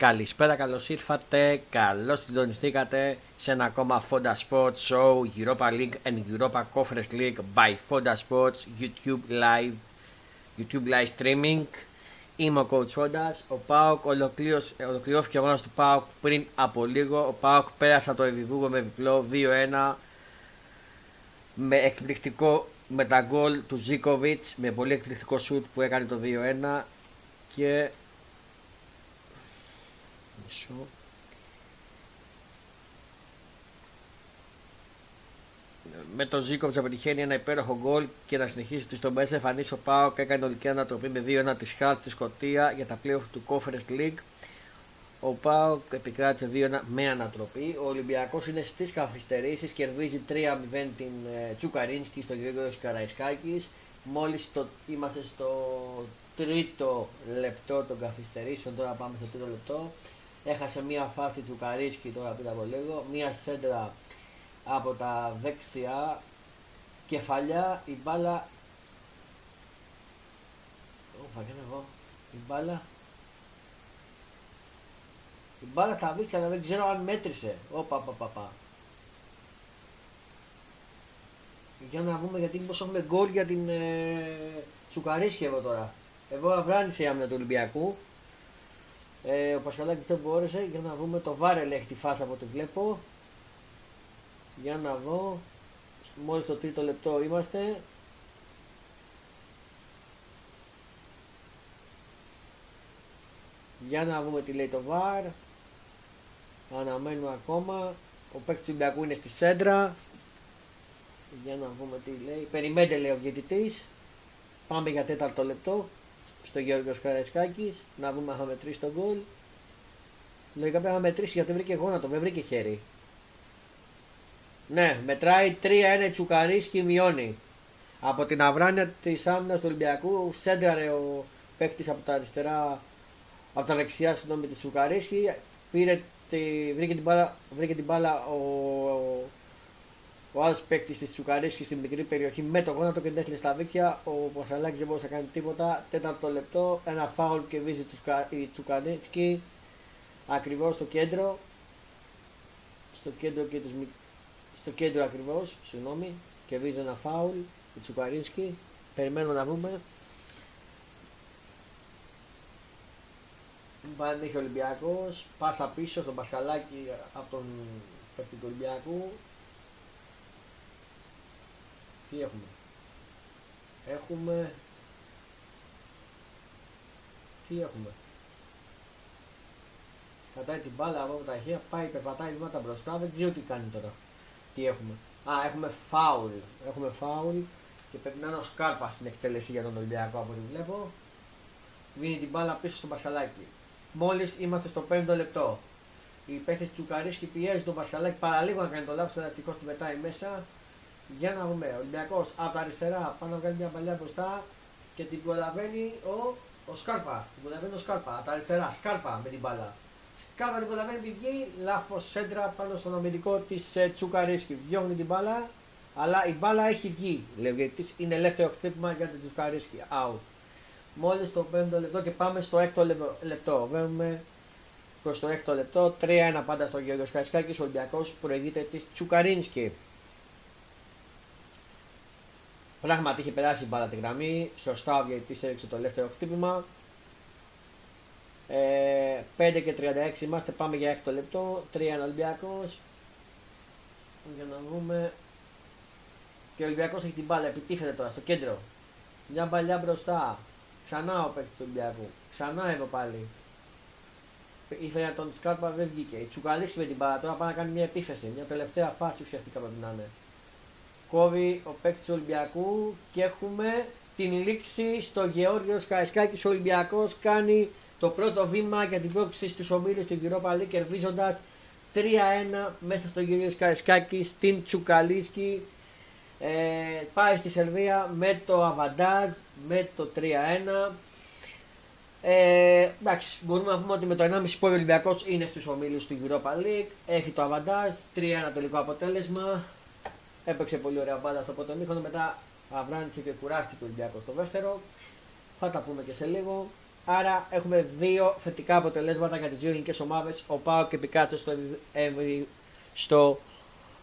Καλησπέρα, καλώ ήρθατε. Καλώ συντονιστήκατε σε ένα ακόμα Fonda Sports Show Europa League and Europa Conference League by Fonda Sports YouTube Live, YouTube Live Streaming. Είμαι ο Coach Fonda. Ο Πάοκ ολοκληρώθηκε ο αγώνας του Πάοκ πριν από λίγο. Ο Πάοκ πέρασε το Εβιβούγο με διπλό 2-1 με εκπληκτικό με τα γκολ του Ζίκοβιτς με πολύ εκπληκτικό σουτ που έκανε το 2-1 και με τον Ζήκοβιτ να πετυχαίνει ένα υπέροχο γκολ και να συνεχίσει στον Μπέσσα εμφανίσει ο Πάο και έκανε ολική ανατροπή με 2-1 της Χάτ στη Σκωτία για τα playoff του Conference League. Ο Πάο επικράτησε 2-1 με ανατροπή. Ο Ολυμπιακός είναι στις καθυστερήσεις, κερδίζει 3-0 την ε, Τσουκαρίνσκι στο Γεωργίο Καραϊσκάκης. Μόλις είμαστε στο τρίτο λεπτό των καθυστερήσεων, τώρα πάμε στο τρίτο λεπτό. Έχασε μία φάση του Καρίσκη τώρα πριν από λίγο. Μία σέντρα από τα δεξιά. Κεφαλιά, η μπάλα. Ω, εγώ. Η μπάλα. Η μπάλα τα βήχια, δεν ξέρω αν μέτρησε. Ωπα, πα, πα, πα. Για να δούμε γιατί μήπως έχουμε γκολ για την ε, Τσουκαρίσκη εδώ τώρα. Εγώ αβράνησε η άμυνα του Ολυμπιακού. Ε, ο Πασχαλάκης δεν μπόρεσε για να δούμε το Βάρελ έχει τη φάση από ό,τι βλέπω. Για να δω. Μόλις το τρίτο λεπτό είμαστε. Για να δούμε τι λέει το Βάρ. Αναμένουμε ακόμα. Ο παίκτης του Ολυμπιακού είναι στη σέντρα. Για να δούμε τι λέει. Περιμένετε λέει ο διαιτητής. Πάμε για τέταρτο λεπτό στο Γιώργος Καραϊσκάκης να δούμε αν θα μετρήσει τον γκολ. Λογικά πρέπει να μετρήσει γιατί βρήκε γόνατο, δεν βρήκε χέρι. Ναι, μετράει 3-1 Τσουκαρίσκι μειώνει. Από την αυράνεια της άμυνας του Ολυμπιακού σέντραρε ο παίκτης από τα αριστερά, από τα δεξιά συγγνώμη τη Τσουκαρίσκι. Πήρε τη, βρήκε, την μπάλα, βρήκε την μπάλα ο, ο άλλος παίκτης της Τσουκαρίσχη στην μικρή περιοχή με το γόνατο και την έστειλε στα δίχτυα. Ο Πασαλάκης δεν μπορούσε να κάνει τίποτα. Τέταρτο λεπτό, ένα φάουλ και βίζει η Τσουκαρίσχη ακριβώς στο κέντρο. Στο κέντρο, και της, στο κέντρο ακριβώς, συγγνώμη, και βίζει ένα φάουλ η Τσουκαρίσχη. Περιμένουμε να δούμε. Πάνε έχει ο Ολυμπιακός. Πάσα πίσω στον Πασχαλάκη από τον παίκτη του Ολυμπιακού. Τι έχουμε; Έχουμε... Τι έχουμε; Κατάει την μπάλα από τα χέρια, πάει, περπατάει βήματα μπροστά, δεν ξέρω τι κάνει τώρα. Τι έχουμε; Α, έχουμε φάουλ. Έχουμε φάουλ και πρέπει να είναι ο Σκάρπα στην εκτέλεση για τον Ολυμπιακό από ό,τι βλέπω. Βίνει την μπάλα πίσω στο Πασχαλάκι. Μόλις είμαστε στο 5 λεπτό. Η παίχτη Τσουκαρίσκη πιέζει τον Πασχαλάκι παραλίγο να κάνει το λάθος, αλλά ευτυχώς του μετάει μέσα. Για να δούμε. Ο Ολυμπιακός από τα αριστερά πάνω να βγάλει μια παλιά μπροστά και την προλαβαίνει ο, ο Σκάρπα. Την προλαβαίνει ο Σκάρπα. Από τα αριστερά. Σκάρπα με την μπάλα. Σκάρπα την προλαβαίνει βγει. Λάθος σέντρα πάνω στον αμυντικό της ε, Τσουκαρίσκη. Διώχνει την μπάλα. Αλλά η μπάλα έχει βγει. Λέω γιατί είναι ελεύθερο χτύπημα για την Τσουκαρίσκη. Out. Μόλις το 5 λεπτό και πάμε στο 6 λεπτό. Βαίνουμε προς το 6 λεπτό. 3-1 πάντα στο Γεωργιο Καρισκάκης. Ο Ολυμπιακός προηγείται της Τσουκαρίνσκη. Πράγματι είχε περάσει η μπάλα τη γραμμή. Σωστά ο διαιτητής έριξε το ελεύθερο χτύπημα. Ε, 5 και 36 είμαστε, πάμε για 6 λεπτό. 3 Ολυμπιακός. Για να δούμε. Και ο Ολυμπιακός έχει την μπάλα, επιτίθεται τώρα στο κέντρο. Μια μπαλιά μπροστά. Ξανά ο παίκτης του Ολυμπιακού. Ξανά εδώ πάλι. Ήθελε να τον σκάρπα, δεν βγήκε. Η Τσουκαλίση με την μπάλα τώρα πάει να κάνει μια επίθεση. Μια τελευταία φάση ουσιαστικά πρέπει να είναι κόβει ο παίκτης του Ολυμπιακού και έχουμε την λήξη στο Γεώργιος Καραϊσκάκη. Ο Ολυμπιακός κάνει το πρώτο βήμα για την πρόκληση στους ομίλους του Europa League κερδίζοντας 3-1 μέσα στο Γεώργιο Καραϊσκάκη στην Τσουκαλίσκη. Ε, πάει στη Σερβία με το αβαντάζ, με το 3-1. Ε, εντάξει, μπορούμε να πούμε ότι με το 1,5 πόδι ο Ολυμπιακός είναι στους ομίλους του Europa League. Έχει το αβαντάζ, 3-1 τελικό αποτέλεσμα. Έπαιξε πολύ ωραία μπάλα στο πρώτο μήχρονο. Μετά αβράνησε και κουράστηκε ο Ολυμπιακός στο δεύτερο. Θα τα πούμε και σε λίγο. Άρα έχουμε δύο θετικά αποτελέσματα για τις δύο ελληνικές ομάδες. Ο Πάο και επικράτησε στο, στο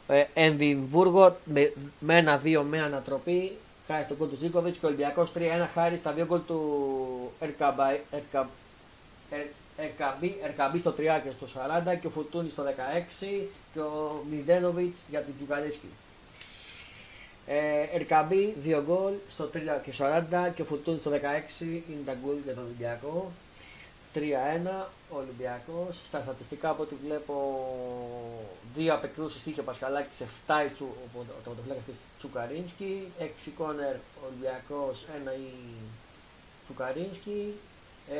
ε, Εμβιμβούργο με, με ένα-δύο με ανατροπή χάρη στον κόλ του Ζήκοβιτς και ο Ολυμπιακός 3-1 χάρη στα δύο γκολ του Ερκαμπή στο 3 και στο 40 και ο Φουτούνης στο 16 και ο Μιλντένοβιτ για την Τζουκαλίσκη. Ε, Ερκαμπή 2 γκολ στο 3 και 40 και ο Φουτούνη στο 16 είναι τα γκολ για τον Ολυμπιακό. 3-1 ο Ολυμπιακός. Στα στατιστικά από ό,τι βλέπω, δύο απεκρούσεις είχε ο Πασχαλάκης, 7 η Τσου, ο πρωτοφυλάκα της Τσουκαρίνσκι, 6 κόνερ Ολυμπιακός, 1 η Τσουκαρίνσκι, ε,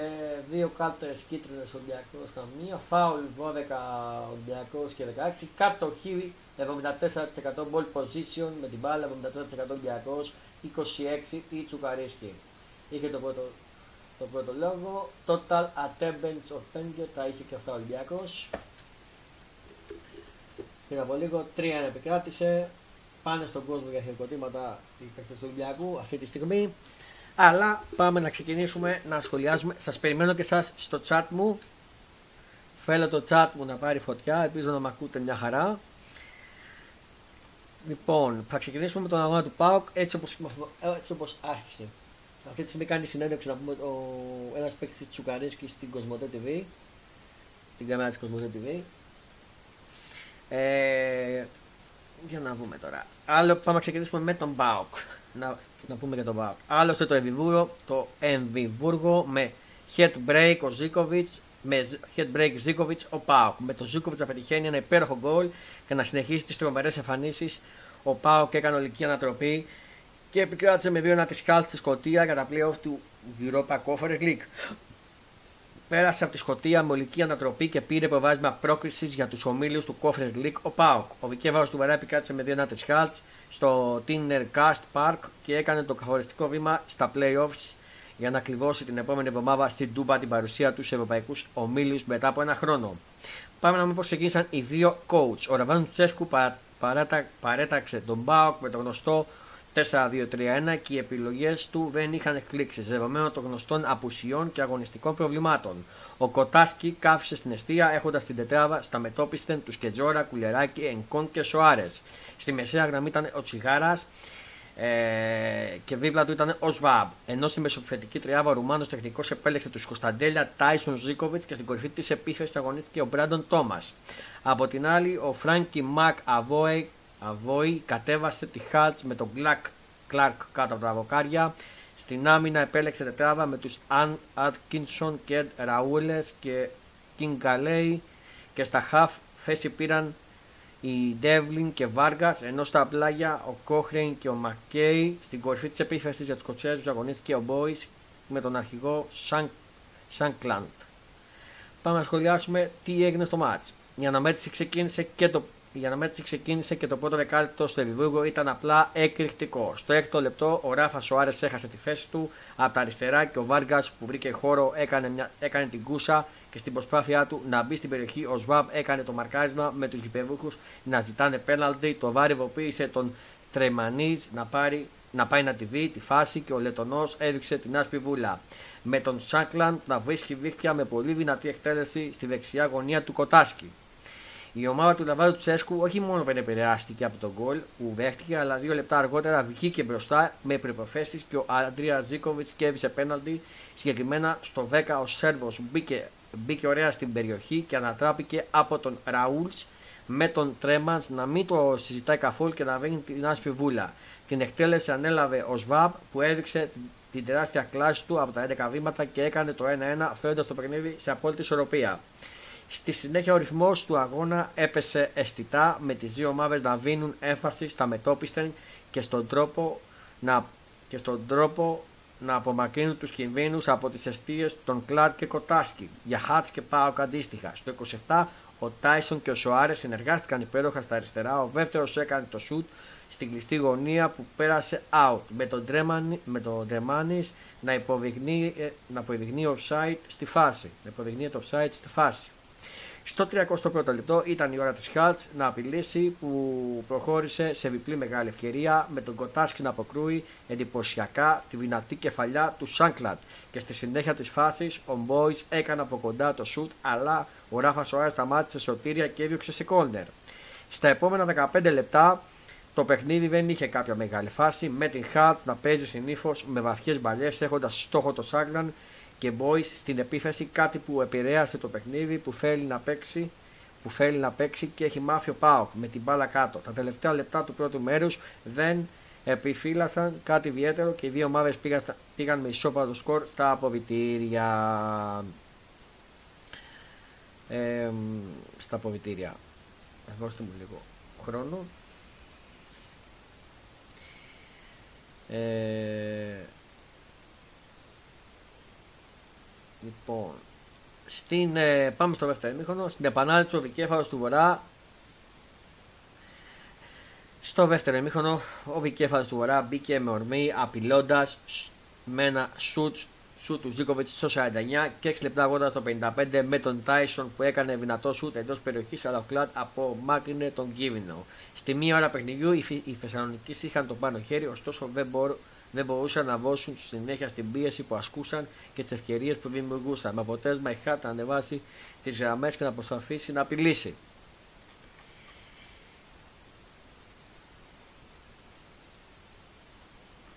δύο κάρτε κίτρινες Ολυμπιακός, καμία, φάουλ 12 Ολυμπιακός και 16, κατοχή 74% ball position με την μπάλα, 74% Ολυμπιακός, 26 η Τσουκαρίνσκι. Είχε το πρώτο το πρώτο λόγο. Total attendance of Penger τα είχε και αυτά ο Ολυμπιακός. Πριν από λίγο 3 επικράτησε. Πάνε στον κόσμο για χειροκροτήματα οι παίκτες του Ολυμπιακού αυτή τη στιγμή. Αλλά πάμε να ξεκινήσουμε να σχολιάζουμε. Σας περιμένω και εσάς στο chat μου. Θέλω το chat μου να πάρει φωτιά. Ελπίζω να με ακούτε μια χαρά. Λοιπόν, θα ξεκινήσουμε με τον αγώνα του ΠΑΟΚ έτσι όπως, έτσι όπως άρχισε. Αυτή τη στιγμή κάνει συνέντευξη να πούμε ο, ένας παίκτης της Τσουκαρέσκης στην Κοσμοτέ TV. Την κάμερα της Κοσμοτέ TV. Ε, για να δούμε τώρα. Άλλο πάμε να ξεκινήσουμε με τον Μπάουκ. Να, να πούμε για τον Μπάουκ. Άλλωστε το Εμβιβούργο, το Εμβιβούργο με head break ο Ζίκοβιτ, με head break Ζίκοβιτ ο Πάουκ. Με τον Ζίκοβιτ να πετυχαίνει ένα υπέροχο γκολ και να συνεχίσει τις τρομερές εμφανίσεις. Ο Πάουκ έκανε ολική ανατροπή και επικράτησε με 2-1 της Σκάλτ στη Σκωτία για τα playoff του Europa Conference League. Πέρασε από τη Σκωτία με ολική ανατροπή και πήρε προβάσμα πρόκρισης για τους ομίλους του Conference League ο Πάοκ. Ο Βικέβαρο του Βερά επικράτησε με 2-1 τη Σκάλτ στο Tinner Cast Park και έκανε το καθοριστικό βήμα στα playoffs για να κλειδώσει την επόμενη εβδομάδα στην Τούμπα την παρουσία τους σε ευρωπαϊκούς ομίλους μετά από ένα χρόνο. Πάμε να δούμε πώς ξεκίνησαν οι δύο coach. Ο Ραβάνου Τσέσκου παρέταξε τον Πάοκ με το γνωστό 4-2-3-1 και οι επιλογές του δεν είχαν εκπλήξεις, δεδομένων των γνωστών απουσιών και αγωνιστικών προβλημάτων. Ο Κοτάσκι κάφησε στην αιστεία έχοντας την τετράβα στα μετόπιστεν τους Σκετζόρα, Κουλεράκη, Ενκόν και Σοάρες. Στη μεσαία γραμμή ήταν ο Τσιγάρας ε, και δίπλα του ήταν ο Σβάμπ. Ενώ στη μεσοπιθετική τριάβα ο Ρουμάνος τεχνικός επέλεξε τους Κωνσταντέλια, Τάισον Ζίκοβιτ και στην κορυφή της επίθεσης αγωνίστηκε ο Μπράντον Τόμας. Από την άλλη, ο Φράνκι Μακ Αβόε Αβόη κατέβασε τη Χάτς με τον Κλακ Κλάρκ κάτω από τα βοκάρια. Στην άμυνα επέλεξε τετράβα με τους Αν Άτκινσον και Ραούλες και Κινγκαλέι και στα χαφ θέση πήραν οι Ντεύλιν και Βάργα, ενώ στα πλάγια ο Κόχρεϊν και ο Μακέι στην κορυφή της επίθεση για τους Σκοτσέζους αγωνίστηκε ο Μπόι με τον αρχηγό Σαν, Σανκλάντ. Πάμε να σχολιάσουμε τι έγινε στο μάτς. Η αναμέτρηση ξεκίνησε και το η αναμέτρηση ξεκίνησε και το πρώτο δεκάλεπτο στο Εδιμβούργο ήταν απλά εκρηκτικό. Στο έκτο λεπτό ο Ράφα Σοάρε έχασε τη θέση του από τα αριστερά και ο Βάργας που βρήκε χώρο έκανε, μια, έκανε την κούσα και στην προσπάθειά του να μπει στην περιοχή ο Σβάμπ έκανε το μαρκάρισμα με τους γηπεδούχους να ζητάνε πέναλτι. Το βάρυβοποίησε τον Τρεμανή να, πάρει, να πάει να τη δει τη φάση και ο Λετονό έδειξε την άσπρη βούλα. Με τον Σάκλαντ να βρίσκει δίχτυα με πολύ δυνατή εκτέλεση στη δεξιά γωνία του Κοτάσκι. Η ομάδα του Λαβάδου Τσέσκου όχι μόνο δεν επηρεάστηκε από τον γκολ που δέχτηκε, αλλά δύο λεπτά αργότερα βγήκε μπροστά με προποθέσει και ο Αντρίας Ζήκοβιτς κέβησε πέναλτι. Συγκεκριμένα στο 10 ο Σέρβος μπήκε, μπήκε ωραία στην περιοχή και ανατράπηκε από τον Ραούλς με τον Τρέμαν να μην το συζητάει καθόλου και να βαίνει την άσπρη βούλα. Την εκτέλεση ανέλαβε ο Σβάμπ που έδειξε την τεράστια κλάση του από τα 11 βήματα και έκανε το 1-1 φέροντας το παιχνίδι σε απόλυτη ισορροπία. Στη συνέχεια ο ρυθμός του αγώνα έπεσε αισθητά με τις δύο ομάδες να δίνουν έμφαση στα μετόπιστεν και στον τρόπο να, και στον τρόπο να απομακρύνουν τους κινδύνους από τις αιστείες των Κλάρκ και Κοτάσκι για Χάτς και Πάοκ αντίστοιχα. Στο 27 Ο Τάισον και ο Σοάρες συνεργάστηκαν υπέροχα στα αριστερά. Ο δεύτερος έκανε το σουτ στην κλειστή γωνία που πέρασε out. Με τον, Τρέμανι, με τον Τρεμάνης να υποδεικνύει, ε, να υποδεικνύει offside στη φάση. Να υποδεικνύει το offside στη φάση. Στο 31ο λεπτό ήταν η ώρα της Χάτς να απειλήσει που προχώρησε σε διπλή μεγάλη ευκαιρία με τον Κοτάσκι να αποκρούει εντυπωσιακά τη δυνατή κεφαλιά του Σάνκλαντ και στη συνέχεια της φάσης ο Μπόις έκανε από κοντά το σουτ αλλά ο Ράφας Σοάρας σταμάτησε σωτήρια και έδιωξε σε κόλνερ. Στα επόμενα 15 λεπτά το παιχνίδι δεν είχε κάποια μεγάλη φάση με την Χάτς να παίζει συνήθως με βαθιές μπαλιές έχοντας στόχο το Σάγκλαντ και Boys στην επίθεση κάτι που επηρέασε το παιχνίδι που θέλει να παίξει που θέλει να παίξει και έχει μάθει ο Πάοκ με την μπάλα κάτω. Τα τελευταία λεπτά του πρώτου μέρους δεν επιφύλασαν κάτι ιδιαίτερο και οι δύο ομάδες πήγαν, πήγαν με ισόπαδο σκορ στα αποβιτήρια. Ε, στα αποβιτήρια. Δώστε μου λίγο χρόνο. Ε, Λοιπόν, στην, ε, πάμε στο δεύτερο ημίχρονο. Στην επανάληψη ο Βικέφαλο του Βορρά. Στο δεύτερο ημίχρονο ο Βικέφαλο του Βορρά μπήκε με ορμή απειλώντας με ένα σουτ σου του Ζήκοβιτς στο 49 και 6 λεπτά αγώντα στο 55 με τον Τάισον που έκανε δυνατό σουτ εντός περιοχής αλλά ο Κλάτ από μάκρυνε τον Κίβινο. Στη μία ώρα παιχνιδιού οι, οι Θεσσαλονικοί είχαν το πάνω χέρι, ωστόσο δεν, μπορούν δεν μπορούσαν να δώσουν συνέχεια στην πίεση που ασκούσαν και τις ευκαιρίες που δημιουργούσαν. Με αποτέλεσμα η Χάτα να ανεβάσει τις γραμμές και να προσπαθήσει να απειλήσει.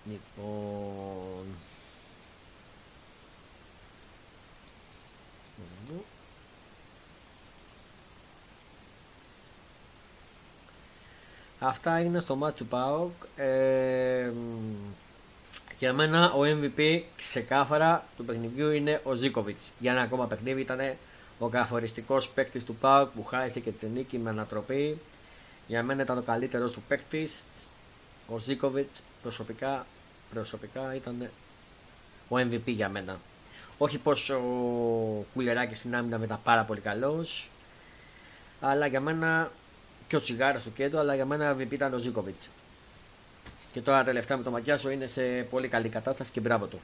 Λοιπόν. Αυτά είναι στο μάτι του ΠΑΟΚ. Ε, για μένα ο MVP ξεκάθαρα του παιχνιδιού είναι ο Ζήκοβιτς. Για ένα ακόμα παιχνίδι ήταν ο καθοριστικός παίκτης του ΠΑΟΚ που χάρισε και την νίκη με ανατροπή. Για μένα ήταν ο καλύτερος του παίκτης. Ο Ζήκοβιτς προσωπικά, προσωπικά ήταν ο MVP για μένα. Όχι πω ο Κουλεράκη στην άμυνα ήταν πάρα πολύ καλός, αλλά για μένα και ο Τσιγάρα του κέντρο, αλλά για μένα MVP ήταν ο Ζήκοβιτς. Και τώρα τελευταία με το Μακιάσο είναι σε πολύ καλή κατάσταση και μπράβο του.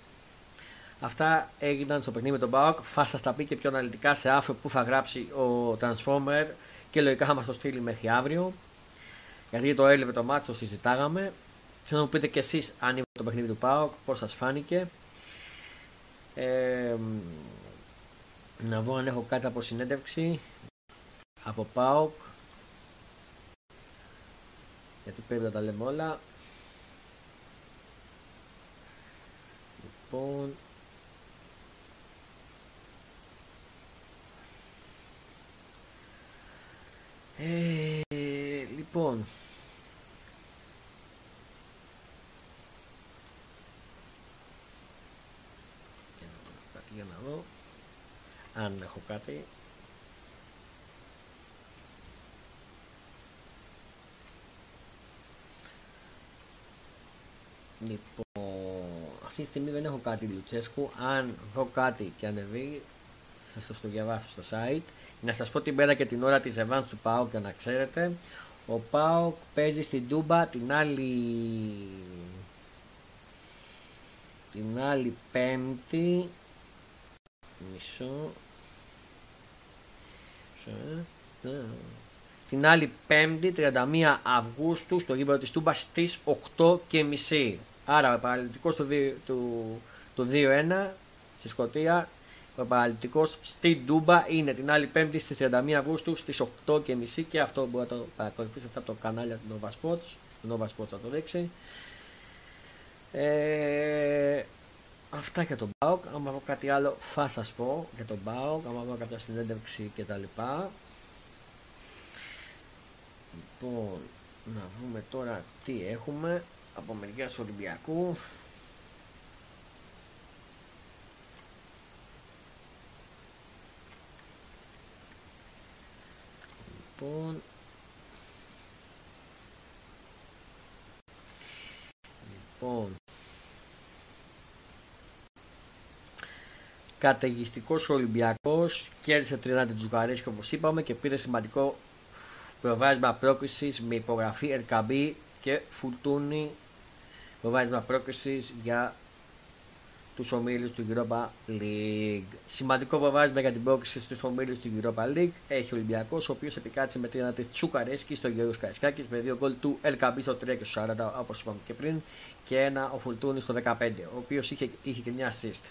Αυτά έγιναν στο παιχνίδι με τον Μπάουκ. Θα σα τα πει και πιο αναλυτικά σε άφρο που θα γράψει ο Transformer και λογικά θα μας το στείλει μέχρι αύριο. Γιατί το έλειπε το μάτσο, το συζητάγαμε. Θέλω να μου πείτε κι εσείς αν είναι το παιχνίδι του Πάοκ, πώς σας φάνηκε. Ε, να δω αν έχω κάτι από συνέντευξη από ΠΑΟΚ γιατί πρέπει να τα λέμε όλα Λοιπόν... Ε, λοιπόν... Για να δω αν έχω κάτι. Λοιπόν, αυτή τη στιγμή δεν έχω κάτι Λουτσέσκου. Αν δω κάτι και ανεβεί, θα σας το διαβάσω στο site. Να σας πω την μέρα και την ώρα της Evans του ΠΑΟΚ για να ξέρετε. Ο ΠΑΟΚ παίζει στην Τούμπα την άλλη... Την άλλη πέμπτη... Μισό... Την άλλη πέμπτη 31 Αυγούστου στο γήπεδο της Τούμπας στις 8.30. Άρα ο παραλυτικός του, του, του 2-1 στη Σκωτία, ο παραλυτικός στην Ντούμπα είναι την άλλη Πέμπτη στις 31 Αυγούστου στις 8.30 και αυτό μπορείτε να το παρακολουθήσετε από το κανάλι του Nova Sports. Το Nova Sports θα το δείξει. Ε, αυτά για τον Μπάουκ. Αν έχω κάτι άλλο θα σας πω για τον Μπάουκ. Αν έχω κάποια συνέντευξη κτλ. Λοιπόν, να δούμε τώρα τι έχουμε από μεριά Ολυμπιακού. Λοιπόν, λοιπόν, Καταιγιστικός Ολυμπιακός κέρδισε 30 Τζουκαρέσκι όπως είπαμε και πήρε σημαντικό προβάσμα πρόκρισης με υπογραφή Ερκαμπή και Φουρτούνη. Προβάσμα πρόκριση για τους ομίλους του Europa League. Σημαντικό προβάσμα για την πρόκριση στους ομίλους του Europa League έχει ο Ολυμπιακός, ο οποίος επικράτησε με 30 Τσουκαρέσκι στο Γιώργος Καρισκάκης με δύο γκολ του Ερκαμπή στο 3 και στο 40 όπως είπαμε και πριν και ένα ο Φουρτούνη στο 15, ο οποίος είχε, είχε και μια assist.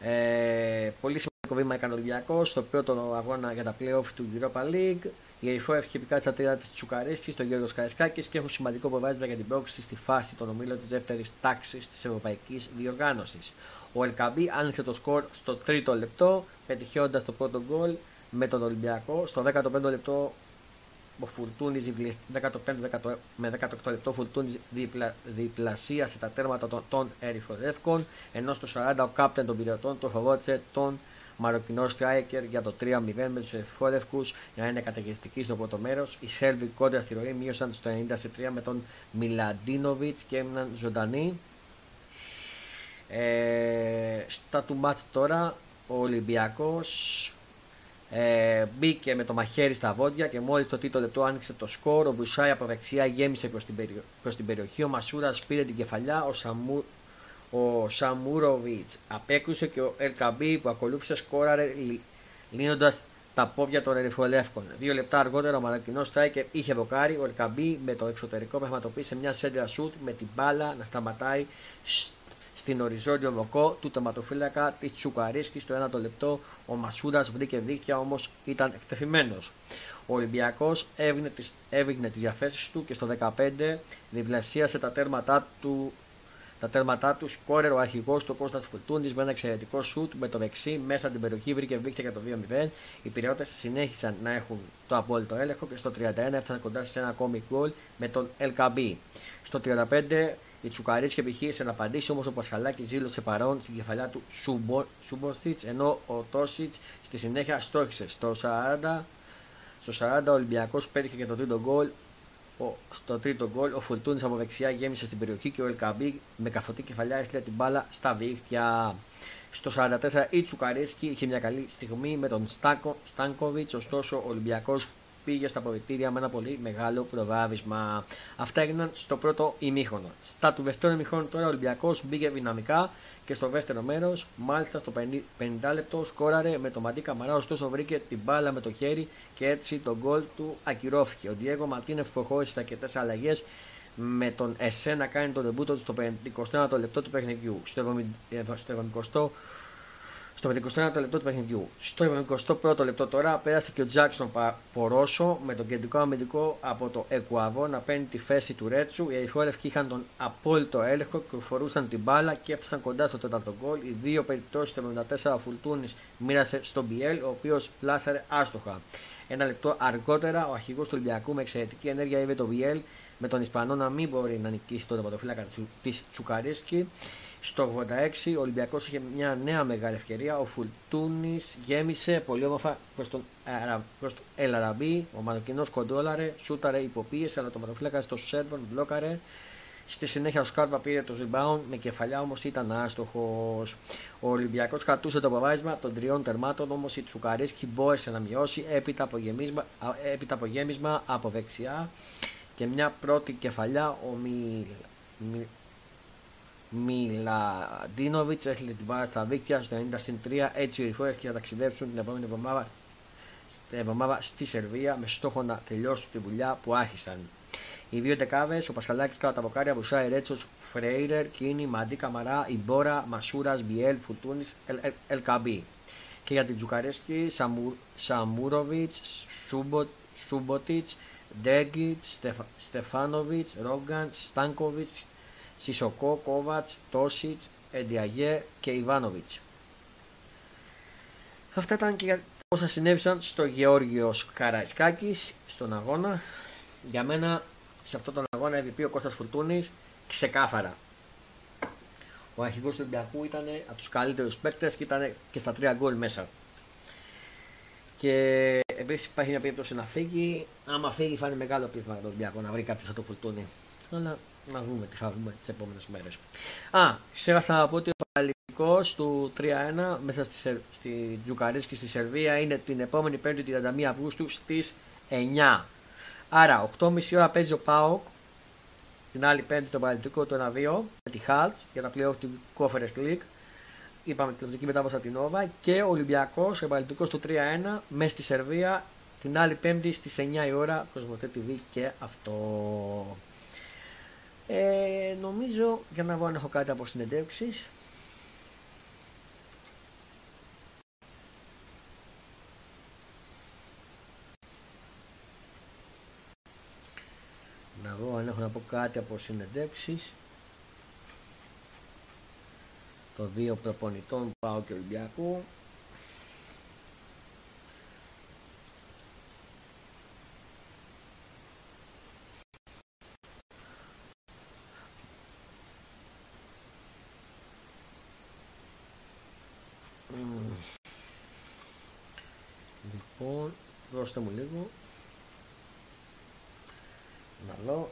Ε, πολύ σημαντικό βήμα έκανε ο Ολυμπιακός στο πρώτο αγώνα για τα playoff του Europa League. Η Ερυφό έχει επικράτησε τα τρία της Τσουκαρέσκης στο Γιώργος Καρισκάκης και έχουν σημαντικό προβάδισμα για την πρόκληση στη φάση των ομίλων της δεύτερης τάξης της Ευρωπαϊκής Διοργάνωσης. Ο Ελκαμπή άνοιξε το σκορ στο τρίτο λεπτό, πετυχαίνοντας το πρώτο γκολ με τον Ολυμπιακό. Στο 15ο λεπτό ο Φουρτούνη 15 με 18 λεπτό Φουρτούνη διπλα, διπλασίασε τα τέρματα των, των Ερυφοδεύκων ενώ στο 40 ο κάπτεν των πυρετών το φοβότησε τον Μαροκινό Στράικερ για το 3-0 με τους Ερυφόδευκου για να είναι καταιγιστικοί στο πρώτο μέρος. Οι Σέρβοι κόντρα στη ροή μείωσαν στο 90 3 με τον Μιλαντίνοβιτς και έμειναν ζωντανοί. Ε, στα του μάτ τώρα ο Ολυμπιακός ε, μπήκε με το μαχαίρι στα βόντια και μόλις το τρίτο λεπτό άνοιξε το σκορ. Ο Βουσάη από δεξιά γέμισε προς την, περι... προς την περιοχή. Ο Μασούρας πήρε την κεφαλιά. Ο, Σαμου... ο Σαμούροβιτς απέκρουσε και ο Ελκαμπή που ακολούθησε σκόραρε λύνοντας τα πόδια των ερυφολεύκων. Δύο λεπτά αργότερα ο Μαρακινός Στράικερ είχε βοκάρει. Ο Ελκαμπή με το εξωτερικό πραγματοποίησε μια σέντρα σουτ με την μπάλα να σταματάει στην οριζόντιο βοκό του τερματοφύλακα της Τσουκαρίσκη στο 1 λεπτό. Ο Μασούρας βρήκε δίκτυα όμως ήταν εκτεθειμένος. Ο Ολυμπιακός έβγαινε τις διαθέσεις του και στο 15 διβλευσίασε τα τέρματά του τα τέρματά τους σκόρερ ο αρχηγός του Κώστας Φουρτούνη με ένα εξαιρετικό σουτ με το δεξί μέσα την περιοχή βρήκε δίκτυα για το 2-0. Οι πυρεώτε συνέχισαν να έχουν το απόλυτο έλεγχο και στο 31 έφτασαν κοντά σε ένα ακόμη γκολ με τον LKB. Στο 35 η Τσουκαρίτσια επιχείρησε να απαντήσει, όμως ο Πασχαλάκη δήλωσε παρόν στην κεφαλιά του Σούμποστιτ, ενώ ο Τόσιτς στη συνέχεια στόχισε. Στο 40, στο 40 ο Ολυμπιακός πέτυχε και το τρίτο γκολ. Ο, στο τρίτο γκολ ο Φουλτούνη από δεξιά γέμισε στην περιοχή και ο Ελκαμπή με καφωτή κεφαλιά έστειλε την μπάλα στα δίχτυα. Στο 44 η Τσουκαρέσκι είχε μια καλή στιγμή με τον Στάνκοβιτς, ωστόσο ο Ολυμπιακός πήγε στα αποδητήρια με ένα πολύ μεγάλο προβάδισμα. Αυτά έγιναν στο πρώτο ημίχρονο. Στα του δεύτερου ημίχρονου τώρα ο Ολυμπιακός μπήκε δυναμικά και στο δεύτερο μέρος, μάλιστα στο 50 λεπτό, σκόραρε με το Μαντί Καμαρά, ωστόσο βρήκε την μπάλα με το χέρι και έτσι το γκολ του ακυρώθηκε. Ο Διέγο Ματίνεφ προχώρησε σε αρκετέ αλλαγές με τον Εσέ να κάνει τον τεμπούτο του στο 51 λεπτό του παιχνιδιού. Στο 70 στο 51ο λεπτό του παιχνιδιού. Στο 21ο λεπτό τώρα πέρασε και ο Τζάξον Πορόσο με τον κεντρικό αμυντικό από το Εκουαβό να παίρνει τη θέση του Ρέτσου. Οι αριφόρευκοι είχαν τον απόλυτο έλεγχο και φορούσαν την μπάλα και έφτασαν κοντά στο τέταρτο γκολ. Οι δύο περιπτώσεις του 74 Φουλτούνη μοίρασε στον Μπιέλ, ο οποίος πλάσαρε άστοχα. Ένα λεπτό αργότερα, ο αρχηγός του Ολυμπιακού με εξαιρετική ενέργεια είδε τον Μπιέλ με τον Ισπανό να μην μπορεί να νικήσει τον τερματοφύλακα της Τσουκαρίσκη. Στο 86 ο Ολυμπιακός είχε μια νέα μεγάλη ευκαιρία. Ο Φουλτούνης γέμισε πολύ όμορφα προς τον, προς τον Ελαραμπή. Ο Μαροκινό κοντόλαρε, σούταρε υποπίεση, αλλά το ματοφύλακα στο Σέρβον μπλόκαρε. Στη συνέχεια ο Σκάρπα πήρε το rebound με κεφαλιά όμως ήταν άστοχος. Ο Ολυμπιακός κρατούσε το προβάδισμα των τριών τερμάτων όμως η Τσουκαρίσκη μπόρεσε να μειώσει έπειτα από, γέμισμα, έπειτα από γέμισμα από δεξιά και μια πρώτη κεφαλιά ο Μι, Μιλαντίνοβιτς έστειλε την μπάλα στα δίκτυα στο 90 3. Έτσι οι ρηφόρε και θα ταξιδέψουν την επόμενη εβδομάδα, εβδομάδα στη Σερβία με στόχο να τελειώσουν τη δουλειά που άρχισαν. Οι δύο δεκάδες, ο Πασχαλάκης κάτω τα βοκάρια, Μπουσάι Ρέτσος, Φρέιρερ, Κίνη, Μαντί Καμαρά, Ιμπόρα, Μασούρας, Μπιέλ, Φουτούνης, Ελκαμπή. Και για την Τζουκαρέσκη, Σαμούροβιτς, Σούμποτιτς, Ντέγκιτς, Στεφάνοβιτς, Ρόγκαν, Στάνκοβιτς, Σισοκό, Κόβατς, Τόσιτς, Εντιαγέ και Ιβάνοβιτς. Αυτά ήταν και όσα συνέβησαν στο Γεώργιο Καραϊσκάκη στον αγώνα. Για μένα σε αυτόν τον αγώνα MVP ο Κώστας Φουρτούνης ξεκάθαρα. Ο αρχηγός του Ολυμπιακού ήταν από τους καλύτερους παίκτες και ήταν και στα τρία γκολ μέσα. Και επίσης υπάρχει μια περίπτωση να φύγει. Άμα φύγει, θα είναι μεγάλο πείσμα για τον Ολυμπιακό να βρει κάποιος από το Φουρτούνη. Αλλά να δούμε τι θα δούμε τις επόμενες μέρες. Α, ξέχασα να πω ότι ο Παναλικό του 3-1 μέσα στη, στη Τζουκαρίσκη στη Σερβία είναι την επόμενη 5η 31 Αυγούστου στις 9. Άρα, 8.30 ώρα παίζει ο Πάοκ. Την άλλη πέμπτη το Παναλικό το 1-2 με τη Χάλτς για τα πλέον του Conference League. Είπαμε την οπτική μετάβαση την Νόβα και ο Ολυμπιακός, ο Παναλικό του 3-1 μέσα στη Σερβία την άλλη πέμπτη στις 9 η ώρα Κοσμοτέ TV και αυτό. Ε, νομίζω για να δω αν έχω κάτι από συνεντεύξεις. Να δω αν έχω να πω κάτι από συνεντεύξεις. Των δύο προπονητών πάω και Ολυμπιακού Λοιπόν, δώστε μου λίγο. Να δω.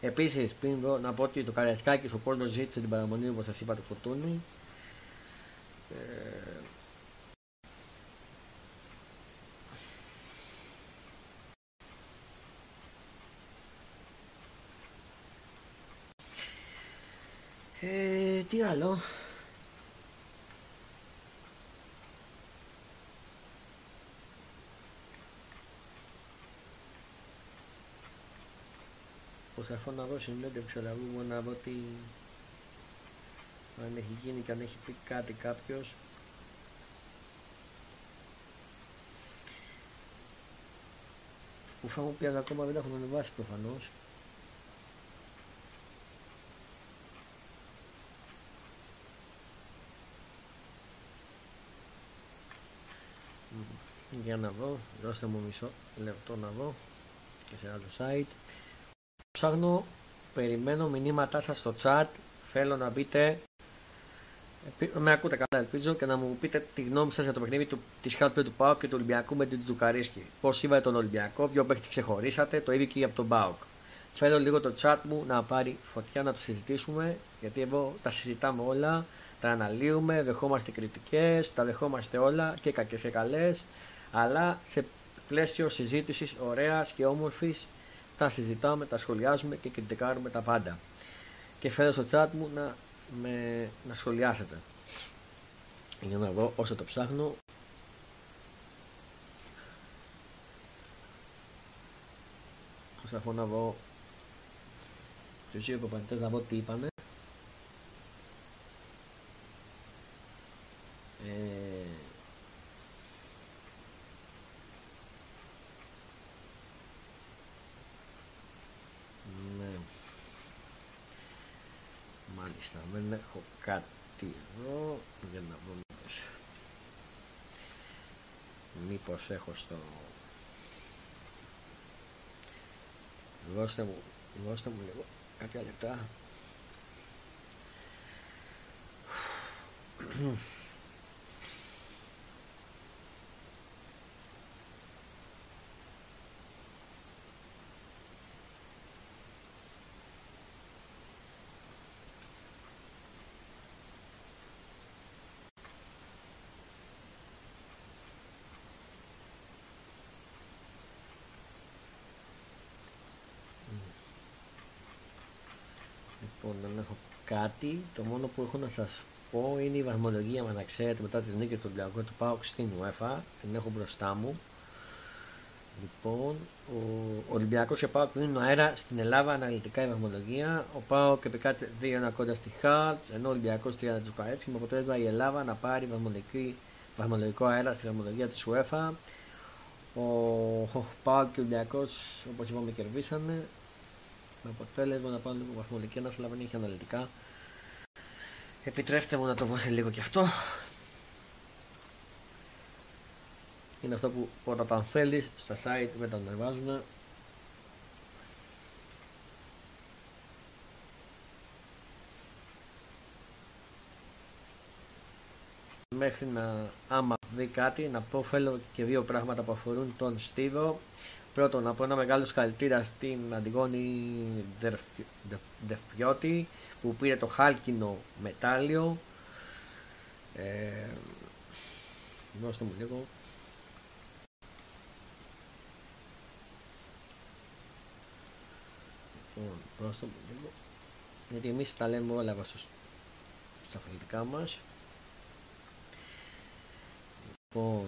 Επίσης, πριν δω, να πω ότι το Καραϊσκάκης ο κόσμο ζήτησε την παραμονή όπως σας είπα το φωτούνι. Ε, Ε, τι άλλο; Προσπαθώ να δω συνέντευξη αλλά μου να δω τι αν έχει γίνει και αν έχει πει κάτι κάποιος που θα μου πει αλλά ακόμα δεν έχουν ανεβάσει προφανώς για να δω, δώστε μου μισό λεπτό να δω και σε άλλο site. Ψάχνω, περιμένω μηνύματά σας στο chat. Θέλω να μπείτε. Με ακούτε καλά ελπίζω και να μου πείτε τη γνώμη σας για το παιχνίδι του, της Χάτπε του ΠΑΟΚ και του Ολυμπιακού με την Τουκαρίσκη πώς είπατε τον Ολυμπιακό, ποιο παίχτη ξεχωρίσατε, το ίδιο και από τον ΠΑΟΚ θέλω λίγο το chat μου να πάρει φωτιά να το συζητήσουμε γιατί εδώ τα συζητάμε όλα τα αναλύουμε, δεχόμαστε κριτικές, τα δεχόμαστε όλα και κακές και καλές αλλά σε πλαίσιο συζήτησης ωραίας και όμορφης τα συζητάμε, τα σχολιάζουμε και κριτικάρουμε τα πάντα. Και θέλω στο chat μου να, με, να σχολιάσετε. Για να δω όσο το ψάχνω. Προσπαθώ να δω τους δύο υποπαντές να δω τι είπανε. Ε, Μάλιστα, δεν έχω κάτι εδώ για να δω μήπως, μήπως έχω στο... Δώστε μου, δώστε μου λίγο κάποια λεπτά. Λοιπόν, δεν έχω κάτι. Το μόνο που έχω να σας πω είναι η βαθμολογία, μα να ξέρετε, μετά τη νίκη του Ολυμπιακού του ΠΑΟΚ στην UEFA. Την έχω μπροστά μου. Λοιπόν, ο Ολυμπιακός και ο Πάοκ δίνουν αέρα στην Ελλάδα αναλυτικά η βαθμολογία. Ο Πάοκ επικράτησε 2-1 κοντά στη Χάτς, ενώ ο Ολυμπιακός 3 έτσι με αποτέλεσμα η Ελλάδα να πάρει βαθμολογικό αέρα στη βαθμολογία της UEFA. Ο, ο Πάοκ και ο Ολυμπιακός, όπως είπαμε, κερδίσανε με αποτέλεσμα να πάω λίγο βαθμό ανάσα, αλλά δεν έχει αναλυτικά. Επιτρέψτε μου να το πω σε λίγο και αυτό. Είναι αυτό που όταν τα θέλεις στα site δεν τα ανεβάζουν. Μέχρι να άμα δει κάτι να πω θέλω και δύο πράγματα που αφορούν τον Στίβο Πρώτον να πω ένα μεγάλο συγχαρητήρια στην Αντιγόνη Δευκιώτη που πήρε το χάλκινο μετάλλιο. Ε, δώστε μου λίγο. Λοιπόν, δώστε μου λίγο. Γιατί εμείς τα λέμε όλα στα αθλητικά μας. Λοιπόν,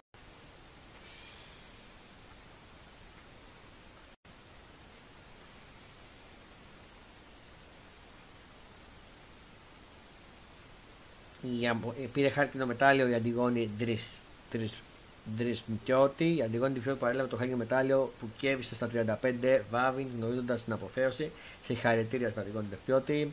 πήρε χάρτινο μετάλλιο η Αντιγόνη Ντρισμιτιώτη. Η Αντιγόνη Ντρισμιτιώτη παρέλαβε το χάρτινο μετάλλιο που κέβησε στα 35 βάβιν γνωρίζοντας την αποφέωση. Συγχαρητήρια στην Αντιγόνη Ντρισμιτιώτη.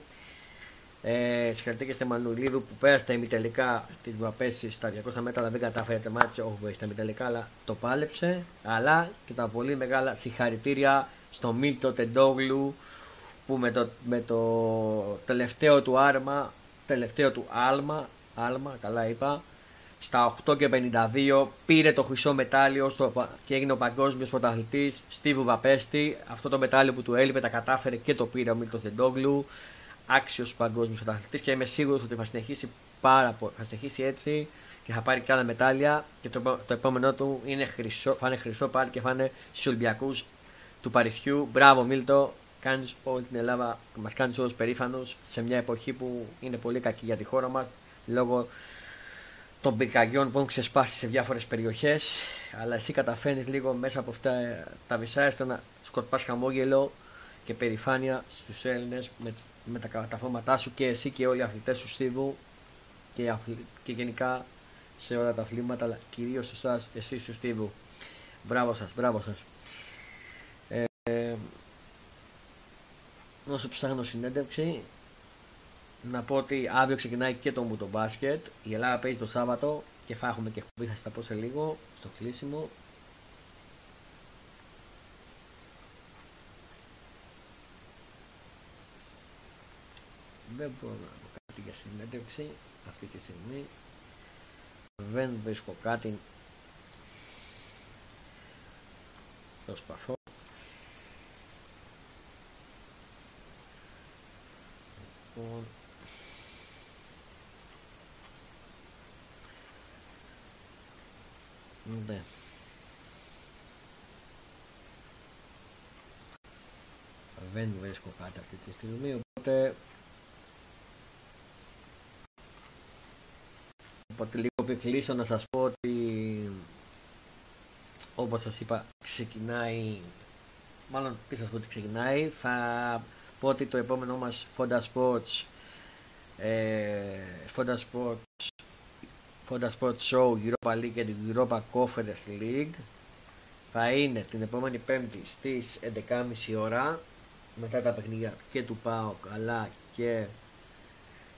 Ε, συγχαρητήρια στη Μανουλίδου που πέρασε τα ημιτελικά στη Βαπέση στα 200 μέτρα, αλλά δεν κατάφερε να μάτσε όχι στα ημιτελικά, αλλά το πάλεψε. Αλλά και τα πολύ μεγάλα συγχαρητήρια στο Μίλτο Τεντόγλου που με το, με το τελευταίο του άρμα, τελευταίο του άλμα, άλμα, καλά είπα, στα 8 και 52 πήρε το χρυσό μετάλλιο στο, και έγινε ο παγκόσμιος πρωταθλητής στη Βουδαπέστη. Αυτό το μετάλλιο που του έλειπε τα κατάφερε και το πήρε ο Μίλτο Τεντόγλου άξιος παγκόσμιος πρωταθλητής και είμαι σίγουρος ότι θα συνεχίσει πάρα πολύ. Θα συνεχίσει έτσι και θα πάρει και άλλα μετάλλια και το, το επόμενό του είναι χρυσό, θα είναι χρυσό πάλι και θα είναι στους Ολυμπιακούς του Παρισιού. Μπράβο Μίλτο, κάνεις όλη την Ελλάδα, μας κάνεις όλους περήφανους σε μια εποχή που είναι πολύ κακή για τη χώρα μας λόγω των πυρκαγιών που έχουν ξεσπάσει σε διάφορες περιοχές. Αλλά εσύ καταφέρνεις λίγο μέσα από αυτά τα βυσάριστα να σκορπάς χαμόγελο και περηφάνεια στους Έλληνες με με τα καταφώματά σου και εσύ και όλοι οι αθλητές του Στίβου και, και γενικά σε όλα τα αθλήματα, αλλά κυρίως εσάς, εσείς του Στίβου. Μπράβο σας, μπράβο σας. Ε, όσο ψάχνω συνέντευξη, να πω ότι αύριο ξεκινάει και το μου το μπάσκετ. Η Ελλάδα παίζει το Σάββατο και θα έχουμε και εκπομπή, θα σας τα πω σε λίγο, στο κλείσιμο. δεν μπορώ να πω κάτι για συνέντευξη αυτή τη στιγμή δεν βρίσκω κάτι προσπαθώ λοιπόν ναι. Δεν βρίσκω κάτι αυτή τη στιγμή οπότε Οπότε λίγο πριν κλείσω να σας πω ότι όπως σας είπα ξεκινάει μάλλον πριν σας πω ότι ξεκινάει θα πω ότι το επόμενό μας Fonda Sports ε, Fonda Sports Fonda Sports Show Europa League και την Europa Conference League θα είναι την επόμενη πέμπτη στις 11.30 ώρα μετά τα παιχνίδια και του ΠΑΟΚ αλλά και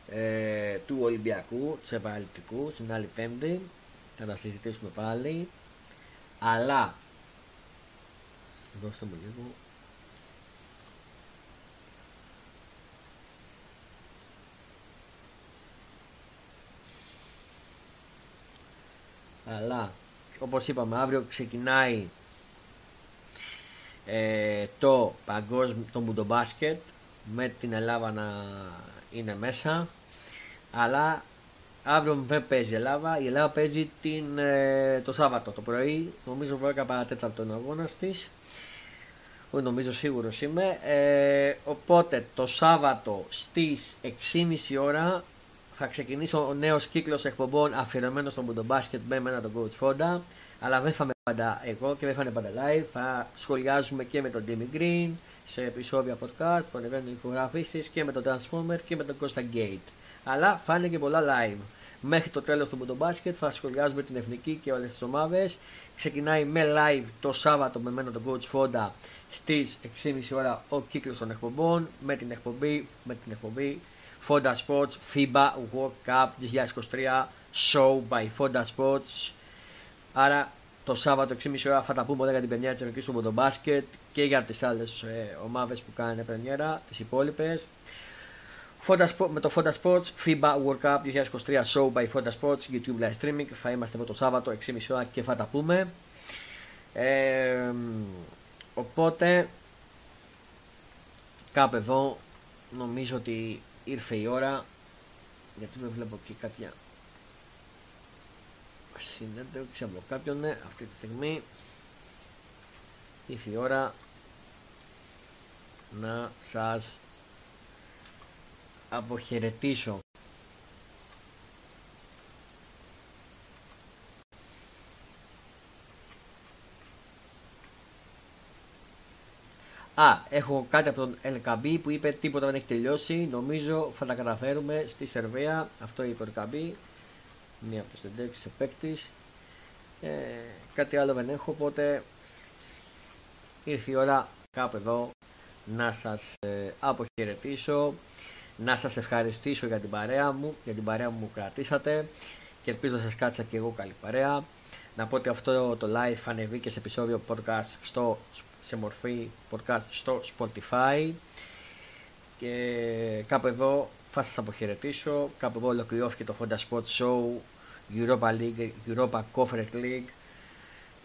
ε, του Ολυμπιακού, του επαγγελματικού, στην άλλη Πέμπτη. Θα τα συζητήσουμε πάλι. Αλλά. Δώστε μου λίγο. Αλλά όπως είπαμε αύριο ξεκινάει ε, το παγκόσμιο το μουντομπάσκετ με την Ελλάδα να είναι μέσα. Αλλά αύριο δεν παίζει η Ελλάδα. Η Ελλάδα παίζει την, ε, το Σάββατο το πρωί. Νομίζω 10 παρατέταρτο είναι ο αγώνας της. Όχι νομίζω σίγουρος είμαι. Ε, οπότε το Σάββατο στις 6.30 ώρα θα ξεκινήσει ο νέος κύκλος εκπομπών αφιερωμένος στο Μπουντομπάσκετ με εμένα τον Coach Fonda. Αλλά δεν θα είμαι πάντα εγώ και δεν θα είναι πάντα live. Θα σχολιάζουμε και με τον Jimmy Green σε επεισόδια podcast που ανεβαίνουν ηχογραφήσεις και με τον Transformer και με τον Costa Gate. Αλλά φάνε και πολλά live. Μέχρι το τέλος του Μπουντομπάσκετ θα σχολιάζουμε την εθνική και όλες τις ομάδες. Ξεκινάει με live το Σάββατο με μένα τον Coach Fonda στις 6.30 ώρα ο κύκλος των εκπομπών με την εκπομπή, με την εκπομπή Fonda Sports FIBA World Cup 2023 Show by Fonda Sports. Άρα το Σάββατο 6.30 ώρα θα τα πούμε όλα για την πενιά της Εθνικής του Μποντομπάσκετ και για τις άλλες ε, ομάδες που κάνουν πρεμιέρα, τις υπόλοιπες. με το Fonda Sports FIBA World Cup 2023 Show by Fonda Sports YouTube live streaming θα είμαστε με το Σάββατο 6.30 ώρα και θα τα πούμε ε, οπότε κάπου εδώ νομίζω ότι ήρθε η ώρα γιατί με βλέπω και κάποια συνέντευξη από κάποιον ναι, αυτή τη στιγμή ήρθε η ώρα να σας αποχαιρετήσω. Α, έχω κάτι από τον LKB που είπε τίποτα δεν έχει τελειώσει. Νομίζω θα τα καταφέρουμε στη Σερβία. Αυτό είπε ο LKB. Μία από τις εντέξει παίκτης. Ε, κάτι άλλο δεν έχω, οπότε ήρθε η ώρα κάπου εδώ να σας ε, αποχαιρετήσω να σας ευχαριστήσω για την παρέα μου, για την παρέα μου που κρατήσατε και ελπίζω να σας κάτσα και εγώ καλή παρέα. Να πω ότι αυτό το live θα ανεβεί και σε επεισόδιο podcast στο, σε μορφή podcast στο Spotify και κάπου εδώ θα σας αποχαιρετήσω. Κάπου εδώ ολοκληρώθηκε το Honda Sport Show Europa League, Europa Conference League